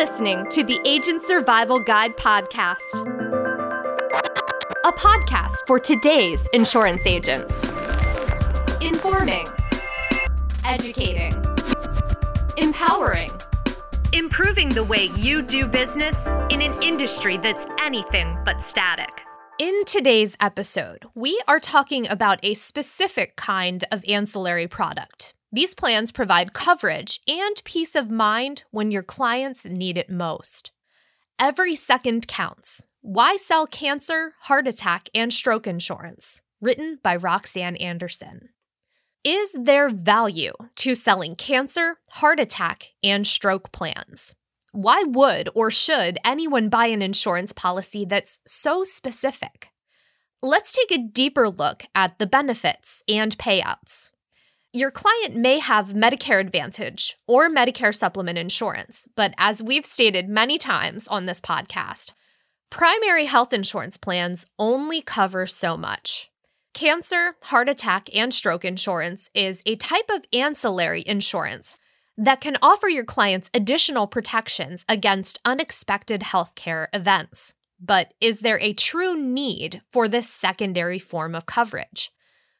listening to the Agent Survival Guide podcast, a podcast for today's insurance agents. Informing, educating, empowering, improving the way you do business in an industry that's anything but static. In today's episode, we are talking about a specific kind of ancillary product these plans provide coverage and peace of mind when your clients need it most. Every second counts. Why sell cancer, heart attack, and stroke insurance? Written by Roxanne Anderson. Is there value to selling cancer, heart attack, and stroke plans? Why would or should anyone buy an insurance policy that's so specific? Let's take a deeper look at the benefits and payouts. Your client may have Medicare Advantage or Medicare Supplement insurance, but as we've stated many times on this podcast, primary health insurance plans only cover so much. Cancer, heart attack, and stroke insurance is a type of ancillary insurance that can offer your clients additional protections against unexpected healthcare events. But is there a true need for this secondary form of coverage?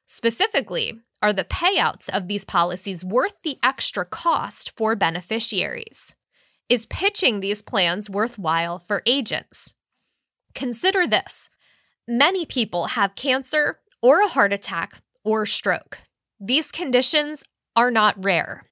Specifically, are the payouts of these policies worth the extra cost for beneficiaries? Is pitching these plans worthwhile for agents? Consider this many people have cancer or a heart attack or stroke. These conditions are not rare.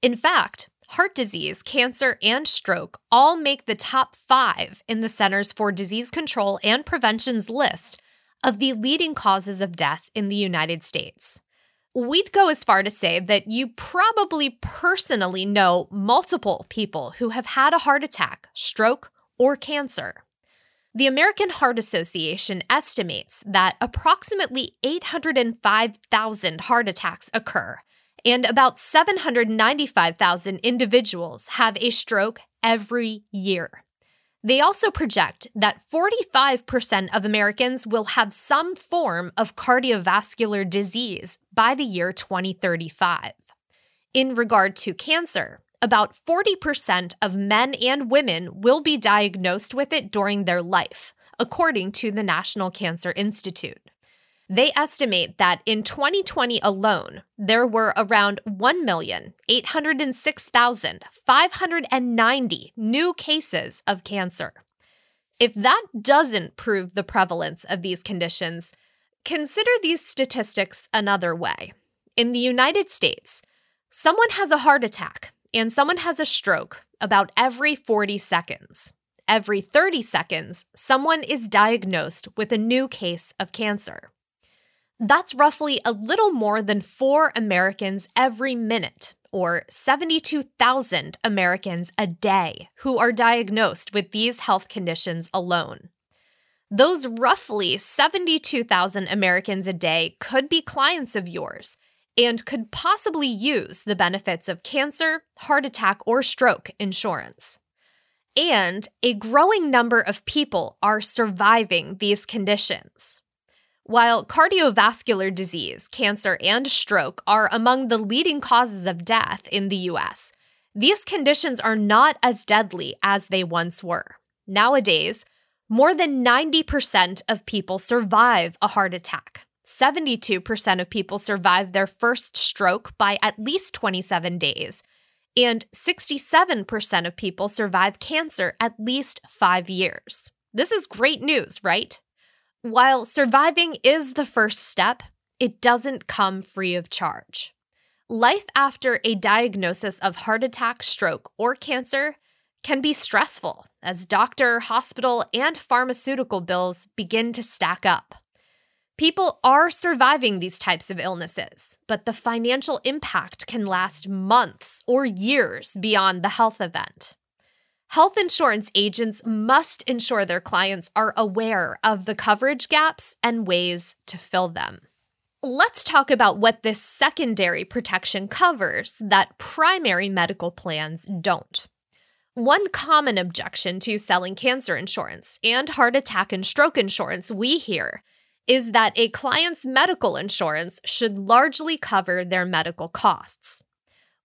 In fact, heart disease, cancer, and stroke all make the top five in the Centers for Disease Control and Prevention's list of the leading causes of death in the United States. We'd go as far to say that you probably personally know multiple people who have had a heart attack, stroke, or cancer. The American Heart Association estimates that approximately 805,000 heart attacks occur, and about 795,000 individuals have a stroke every year. They also project that 45% of Americans will have some form of cardiovascular disease by the year 2035. In regard to cancer, about 40% of men and women will be diagnosed with it during their life, according to the National Cancer Institute. They estimate that in 2020 alone, there were around 1,806,590 new cases of cancer. If that doesn't prove the prevalence of these conditions, consider these statistics another way. In the United States, someone has a heart attack and someone has a stroke about every 40 seconds. Every 30 seconds, someone is diagnosed with a new case of cancer. That's roughly a little more than four Americans every minute, or 72,000 Americans a day, who are diagnosed with these health conditions alone. Those roughly 72,000 Americans a day could be clients of yours and could possibly use the benefits of cancer, heart attack, or stroke insurance. And a growing number of people are surviving these conditions. While cardiovascular disease, cancer, and stroke are among the leading causes of death in the US, these conditions are not as deadly as they once were. Nowadays, more than 90% of people survive a heart attack. 72% of people survive their first stroke by at least 27 days, and 67% of people survive cancer at least five years. This is great news, right? While surviving is the first step, it doesn't come free of charge. Life after a diagnosis of heart attack, stroke, or cancer can be stressful as doctor, hospital, and pharmaceutical bills begin to stack up. People are surviving these types of illnesses, but the financial impact can last months or years beyond the health event. Health insurance agents must ensure their clients are aware of the coverage gaps and ways to fill them. Let's talk about what this secondary protection covers that primary medical plans don't. One common objection to selling cancer insurance and heart attack and stroke insurance we hear is that a client's medical insurance should largely cover their medical costs.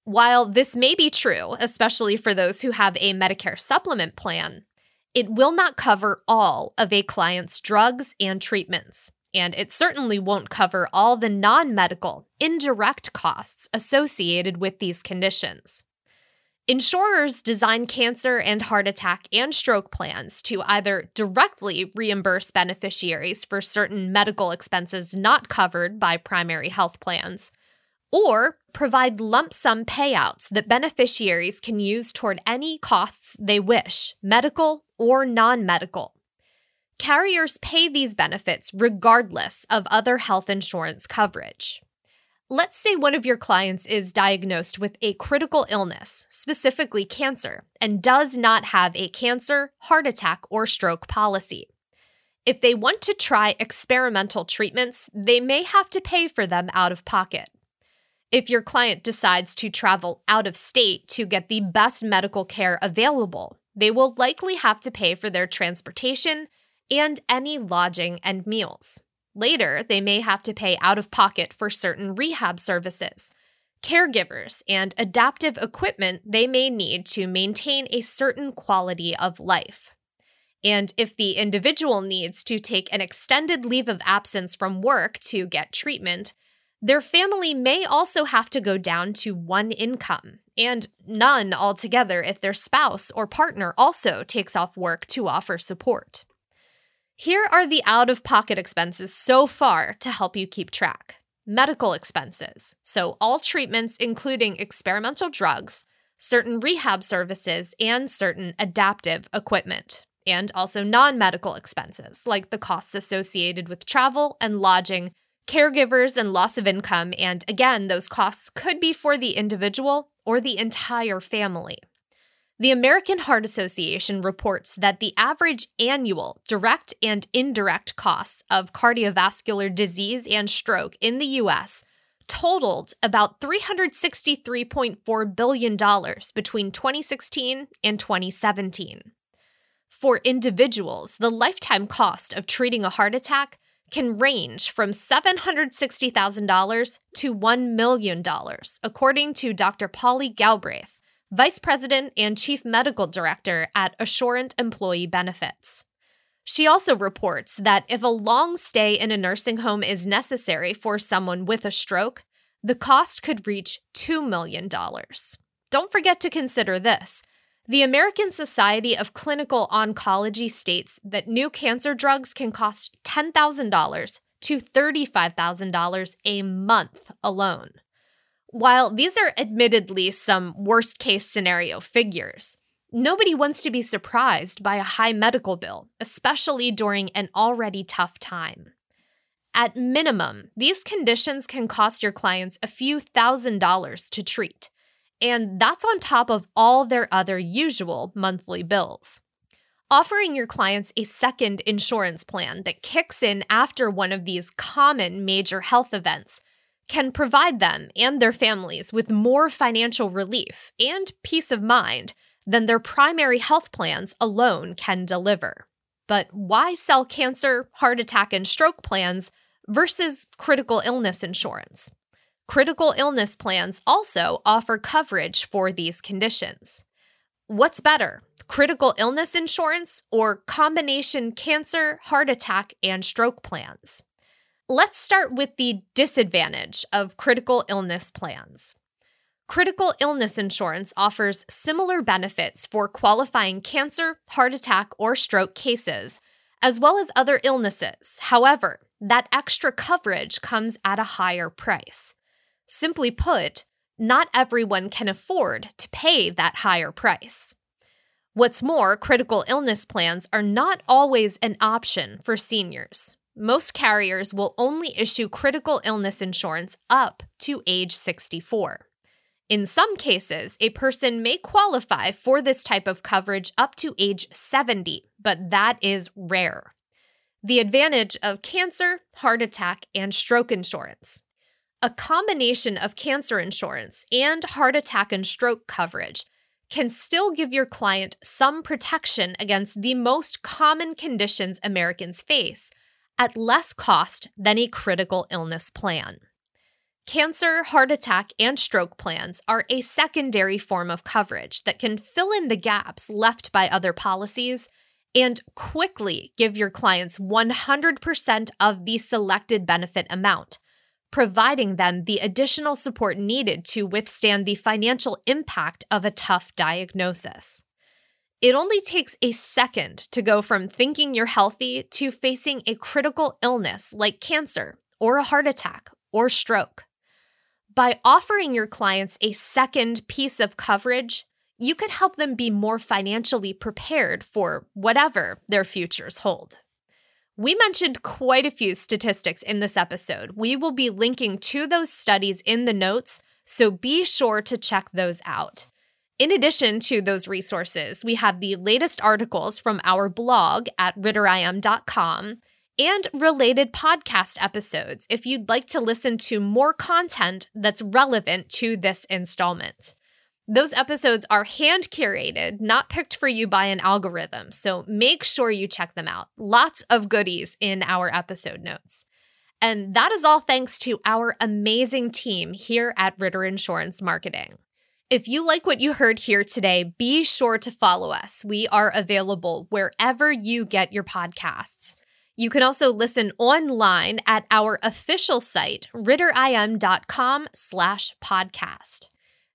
While this may be true, especially for those who have a Medicare supplement plan, it will not cover all of a client's drugs and treatments, and it certainly won't cover all the non medical, indirect costs associated with these conditions. Insurers design cancer and heart attack and stroke plans to either directly reimburse beneficiaries for certain medical expenses not covered by primary health plans, or provide lump sum payouts that beneficiaries can use toward any costs they wish, medical or non medical. Carriers pay these benefits regardless of other health insurance coverage. Let's say one of your clients is diagnosed with a critical illness, specifically cancer, and does not have a cancer, heart attack, or stroke policy. If they want to try experimental treatments, they may have to pay for them out of pocket. If your client decides to travel out of state to get the best medical care available, they will likely have to pay for their transportation and any lodging and meals. Later, they may have to pay out of pocket for certain rehab services, caregivers, and adaptive equipment they may need to maintain a certain quality of life. And if the individual needs to take an extended leave of absence from work to get treatment, their family may also have to go down to one income, and none altogether if their spouse or partner also takes off work to offer support. Here are the out of pocket expenses so far to help you keep track. Medical expenses, so all treatments, including experimental drugs, certain rehab services, and certain adaptive equipment, and also non medical expenses, like the costs associated with travel and lodging, caregivers, and loss of income. And again, those costs could be for the individual or the entire family. The American Heart Association reports that the average annual direct and indirect costs of cardiovascular disease and stroke in the US totaled about $363.4 billion between 2016 and 2017. For individuals, the lifetime cost of treating a heart attack can range from $760,000 to $1 million, according to Dr. Polly Galbraith, Vice President and Chief Medical Director at Assurant Employee Benefits. She also reports that if a long stay in a nursing home is necessary for someone with a stroke, the cost could reach $2 million. Don't forget to consider this. The American Society of Clinical Oncology states that new cancer drugs can cost $10,000 to $35,000 a month alone. While these are admittedly some worst case scenario figures, nobody wants to be surprised by a high medical bill, especially during an already tough time. At minimum, these conditions can cost your clients a few thousand dollars to treat, and that's on top of all their other usual monthly bills. Offering your clients a second insurance plan that kicks in after one of these common major health events can provide them and their families with more financial relief and peace of mind than their primary health plans alone can deliver. But why sell cancer, heart attack, and stroke plans versus critical illness insurance? Critical illness plans also offer coverage for these conditions. What's better, critical illness insurance or combination cancer, heart attack, and stroke plans? Let's start with the disadvantage of critical illness plans. Critical illness insurance offers similar benefits for qualifying cancer, heart attack, or stroke cases, as well as other illnesses. However, that extra coverage comes at a higher price. Simply put, not everyone can afford to pay that higher price. What's more, critical illness plans are not always an option for seniors most carriers will only issue critical illness insurance up to age 64. In some cases, a person may qualify for this type of coverage up to age 70, but that is rare. The advantage of cancer, heart attack, and stroke insurance. A combination of cancer insurance and heart attack and stroke coverage can still give your client some protection against the most common conditions Americans face at less cost than a critical illness plan. Cancer, heart attack, and stroke plans are a secondary form of coverage that can fill in the gaps left by other policies and quickly give your clients 100% of the selected benefit amount, providing them the additional support needed to withstand the financial impact of a tough diagnosis. It only takes a second to go from thinking you're healthy to facing a critical illness like cancer or a heart attack or stroke. By offering your clients a second piece of coverage, you could help them be more financially prepared for whatever their futures hold. We mentioned quite a few statistics in this episode. We will be linking to those studies in the notes, so be sure to check those out. In addition to those resources, we have the latest articles from our blog at ritterim.com and related podcast episodes if you'd like to listen to more content that's relevant to this installment. Those episodes are hand curated, not picked for you by an algorithm, so make sure you check them out. Lots of goodies in our episode notes. And that is all thanks to our amazing team here at Ritter Insurance Marketing. If you like what you heard here today, be sure to follow us. We are available wherever you get your podcasts. You can also listen online at our official site, ritterim.com slash podcast.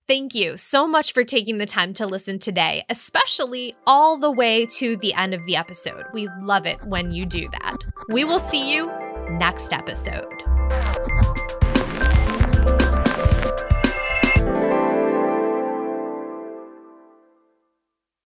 Thank you so much for taking the time to listen today, especially all the way to the end of the episode. We love it when you do that. We will see you next episode.